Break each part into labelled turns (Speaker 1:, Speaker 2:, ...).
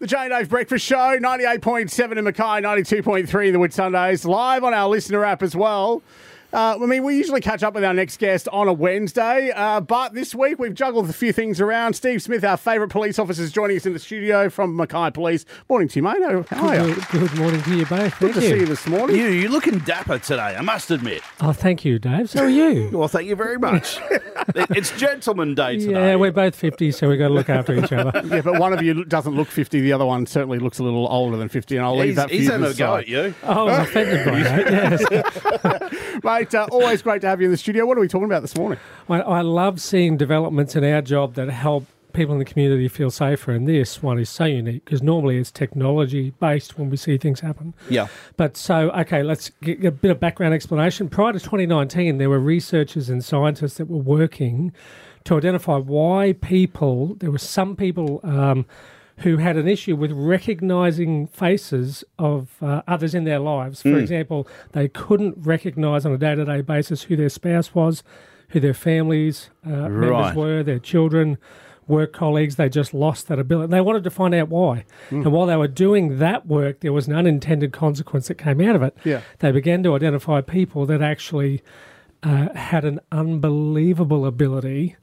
Speaker 1: The Jane Dave Breakfast Show, 98.7 in Mackay, 92.3 in the Whitsundays, live on our listener app as well. Uh, I mean, we usually catch up with our next guest on a Wednesday, uh, but this week we've juggled a few things around. Steve Smith, our favourite police officer, is joining us in the studio from Mackay Police. Morning to you, mate. How are you?
Speaker 2: Good, good morning to you both.
Speaker 1: Good
Speaker 2: Thank
Speaker 1: to
Speaker 2: you.
Speaker 1: see you this morning.
Speaker 3: You, you're looking dapper today, I must admit.
Speaker 2: Oh, thank you, Dave. So are you?
Speaker 3: Well, thank you very much. It- it's Gentleman Day today.
Speaker 2: yeah, we're both 50, so we've got to look after each other.
Speaker 1: Yeah, but one of you doesn't look 50, the other one certainly looks a little older than 50, and I'll leave that for
Speaker 3: he's
Speaker 1: you
Speaker 3: having
Speaker 1: to
Speaker 3: a go at you.
Speaker 2: Oh, I'm offended by that, yes.
Speaker 1: Mate, uh, always great to have you in the studio. What are we talking about this morning?
Speaker 2: I, I love seeing developments in our job that help people in the community feel safer, and this one is so unique because normally it's technology based when we see things happen.
Speaker 3: Yeah.
Speaker 2: But so, okay, let's get a bit of background explanation. Prior to 2019, there were researchers and scientists that were working to identify why people, there were some people um, who had an issue with recognizing faces of uh, others in their lives. For example, they couldn't recognize on a day to day basis who their spouse was, who their families uh, members were, their children work colleagues, they just lost that ability. They wanted to find out why. And while they were doing that work, there was an unintended consequence that came out of it.
Speaker 1: Yeah.
Speaker 2: They began to identify people that actually uh, had an unbelievable ability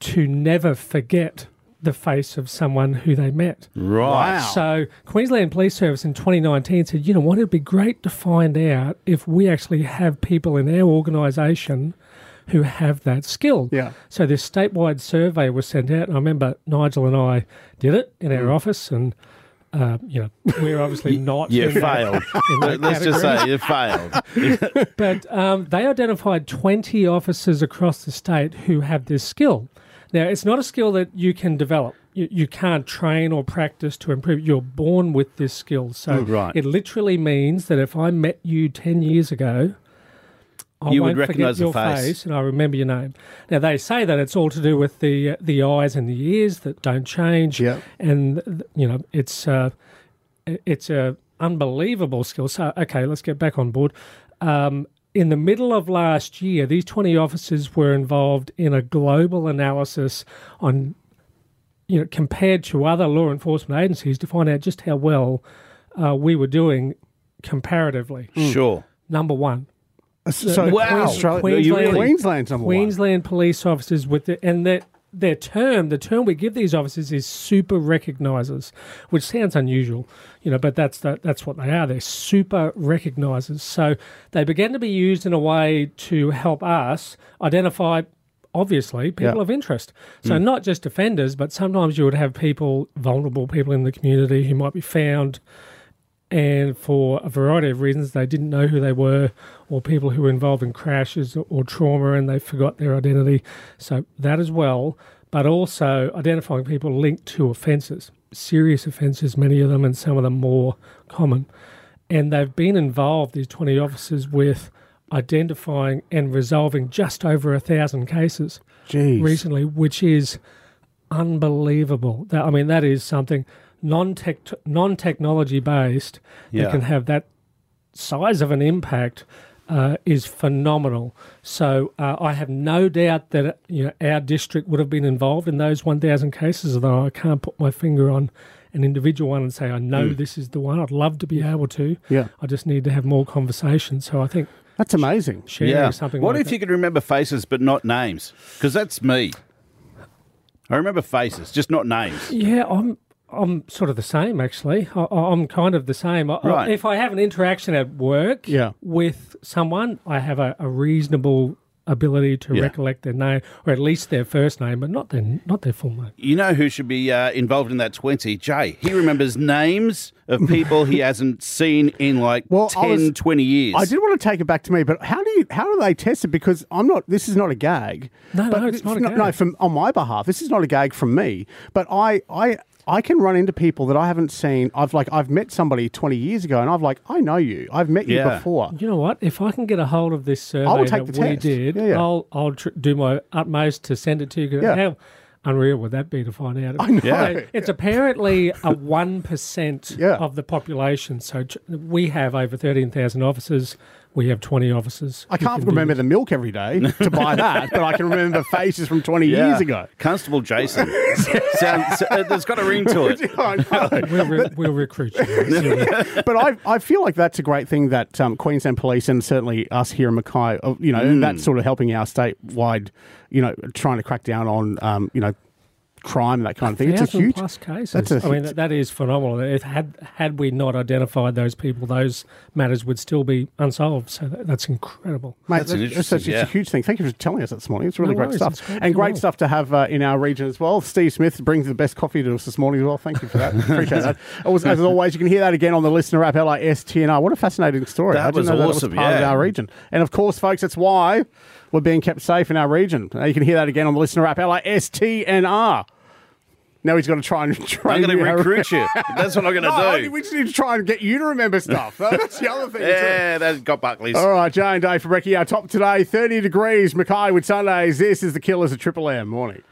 Speaker 2: to never forget the face of someone who they met.
Speaker 3: Right.
Speaker 1: Wow.
Speaker 2: So Queensland Police Service in 2019 said, you know what, it'd be great to find out if we actually have people in our organisation who have that skill.
Speaker 1: Yeah.
Speaker 2: So this statewide survey was sent out, and I remember Nigel and I did it in
Speaker 1: Mm.
Speaker 2: our office, and uh, you know we're obviously not.
Speaker 3: You
Speaker 2: in that-
Speaker 3: failed.
Speaker 2: in that
Speaker 3: Let's just say you failed.
Speaker 2: But um, they identified 20 officers across the state who have this skill. Now, it's not a skill that you can develop. You, you can't train or practice to improve. You're born with this skill. So
Speaker 3: Oh, right.
Speaker 2: it literally means that if I met you 10 years ago, I
Speaker 3: You would recognise
Speaker 2: your
Speaker 3: face.
Speaker 2: and I remember your name. Now, they say that it's all to do with the, the eyes and the ears that don't change.
Speaker 1: Yeah.
Speaker 2: And, you know, it's, uh, it's a unbelievable skill. So, okay, let's get back on board. Um, in the middle of last year, these 20 officers were involved in a global analysis on, you know, compared to other law enforcement agencies to find out just how well uh, we were doing comparatively.
Speaker 3: Sure.
Speaker 2: Number one, Uh,
Speaker 1: so,
Speaker 3: Wow.
Speaker 2: Queensland-
Speaker 1: Queensland's number one.
Speaker 2: Queensland police officers with the, and their their term, the term we give these officers is super recognisers, which sounds unusual, you know, but that's the, that's what they are. They're super recognisers. So they began to be used in a way to help us identify. Obviously, people
Speaker 1: Yeah.
Speaker 2: of interest. So, mm. not just offenders, but sometimes you would have people, vulnerable people in the community who might be found and for a variety of reasons they didn't know who they were or people who were involved in crashes or trauma and they forgot their identity so that as well but also identifying people linked to offences serious offences many of them and some of them more common and they've been involved these 20 officers with identifying and resolving just over a thousand cases
Speaker 1: Jeez.
Speaker 2: recently, which is unbelievable. That I mean, that is something non-tech, non-technology based
Speaker 3: Yeah.
Speaker 2: that can have that size of an impact. Uh, is phenomenal. So uh, I have no doubt that you know our district would have been involved in those 1,000 cases. Although I can't put my finger on an individual one and say I know this is the one. I'd love to be able to.
Speaker 1: Yeah.
Speaker 2: I just need to have more conversation. So I think
Speaker 1: That's amazing.
Speaker 2: sharing
Speaker 3: Yeah.
Speaker 2: something.
Speaker 3: What
Speaker 2: like
Speaker 3: if
Speaker 2: that-
Speaker 3: you could remember faces but not names? Because that's me. I remember faces, just not names.
Speaker 2: Yeah, I'm I'm sort of the same actually. I, I'm kind of the same. I,
Speaker 3: Right.
Speaker 2: if I have an interaction at work
Speaker 1: Yeah.
Speaker 2: with someone, I have a, a reasonable ability to
Speaker 3: Yeah.
Speaker 2: recollect their name or at least their first name, but not their not their full name.
Speaker 3: You know who should be uh, involved in that 20? Jay. He remembers names of people he hasn't seen in like
Speaker 1: Well,
Speaker 3: 10,
Speaker 1: was-
Speaker 3: 20 years.
Speaker 1: I did want to take it back to me, but how do you how do they test it? Because I'm not. This is not a gag.
Speaker 2: No,
Speaker 1: but
Speaker 2: no, it's not a gag.
Speaker 1: No, from on my behalf, this is not a gag from me. But I I. I can run into people that I haven't seen. I've like I've met somebody 20 years ago, and I've like I know you. I've met you
Speaker 3: Yeah.
Speaker 1: before.
Speaker 2: You know what? If I can get a hold of this survey
Speaker 1: will take
Speaker 2: that
Speaker 1: the
Speaker 2: we
Speaker 1: test.
Speaker 2: did,
Speaker 1: Yeah, yeah.
Speaker 2: I'll I'll tr- do my utmost to send it to you.
Speaker 1: Yeah.
Speaker 2: How unreal would that be to find out?
Speaker 1: I know.
Speaker 2: So it's apparently a one percent
Speaker 1: Yeah.
Speaker 2: of the population. So tr- we have over thirteen thousand officers. We have 20 officers.
Speaker 1: I can't
Speaker 2: can
Speaker 1: remember the milk every day to buy that, but I can remember faces from 20 years ago.
Speaker 3: Constable Jason. Sounds, uh, there's got a ring to it.
Speaker 1: I.
Speaker 2: We'll, re- we'll recruit you.
Speaker 1: but I, I feel like that's a great thing that um, Queensland Police and certainly us here in Mackay, you know, and that's sort of helping our statewide, you know, trying to crack down on, um, you know, crime and that kind of thing. It's a huge.
Speaker 2: plus cases.
Speaker 1: that's a-
Speaker 2: I mean, that, that is phenomenal. If had had we not identified those people, those matters would still be unsolved. So that, that's incredible.
Speaker 1: Mate,
Speaker 3: That's an
Speaker 1: that's,
Speaker 3: interesting-
Speaker 1: such, it's
Speaker 3: yeah.
Speaker 1: a huge thing. Thank you for telling us that this morning. It's really
Speaker 2: No
Speaker 1: great
Speaker 2: worries,
Speaker 1: stuff.
Speaker 2: great
Speaker 1: and great
Speaker 2: know.
Speaker 1: stuff to have uh, in our region as well. Steve Smith brings the best coffee to us this morning as well. Thank you for that. Appreciate that. As, as always, you can hear that again on the listener app, LISTNR. What a fascinating story.
Speaker 3: That
Speaker 1: I didn't
Speaker 3: was
Speaker 1: know that
Speaker 3: awesome,
Speaker 1: was part of
Speaker 3: yeah.
Speaker 1: our region. And of course, folks, that's why we're being kept safe in our region. You can hear that again on the listener app, LISTNR. Now he's got to try and train
Speaker 3: I'm going to recruit you. That's what I'm going to
Speaker 1: No,
Speaker 3: do.
Speaker 1: we just need to try and get you to remember stuff. That's the other thing. too.
Speaker 3: Yeah, that's got Buckley's.
Speaker 1: All right, Jay and Dave for Brecky. Our top today, 30 degrees, Mackay Whitsundays. This is the Killers of Triple M. Morning.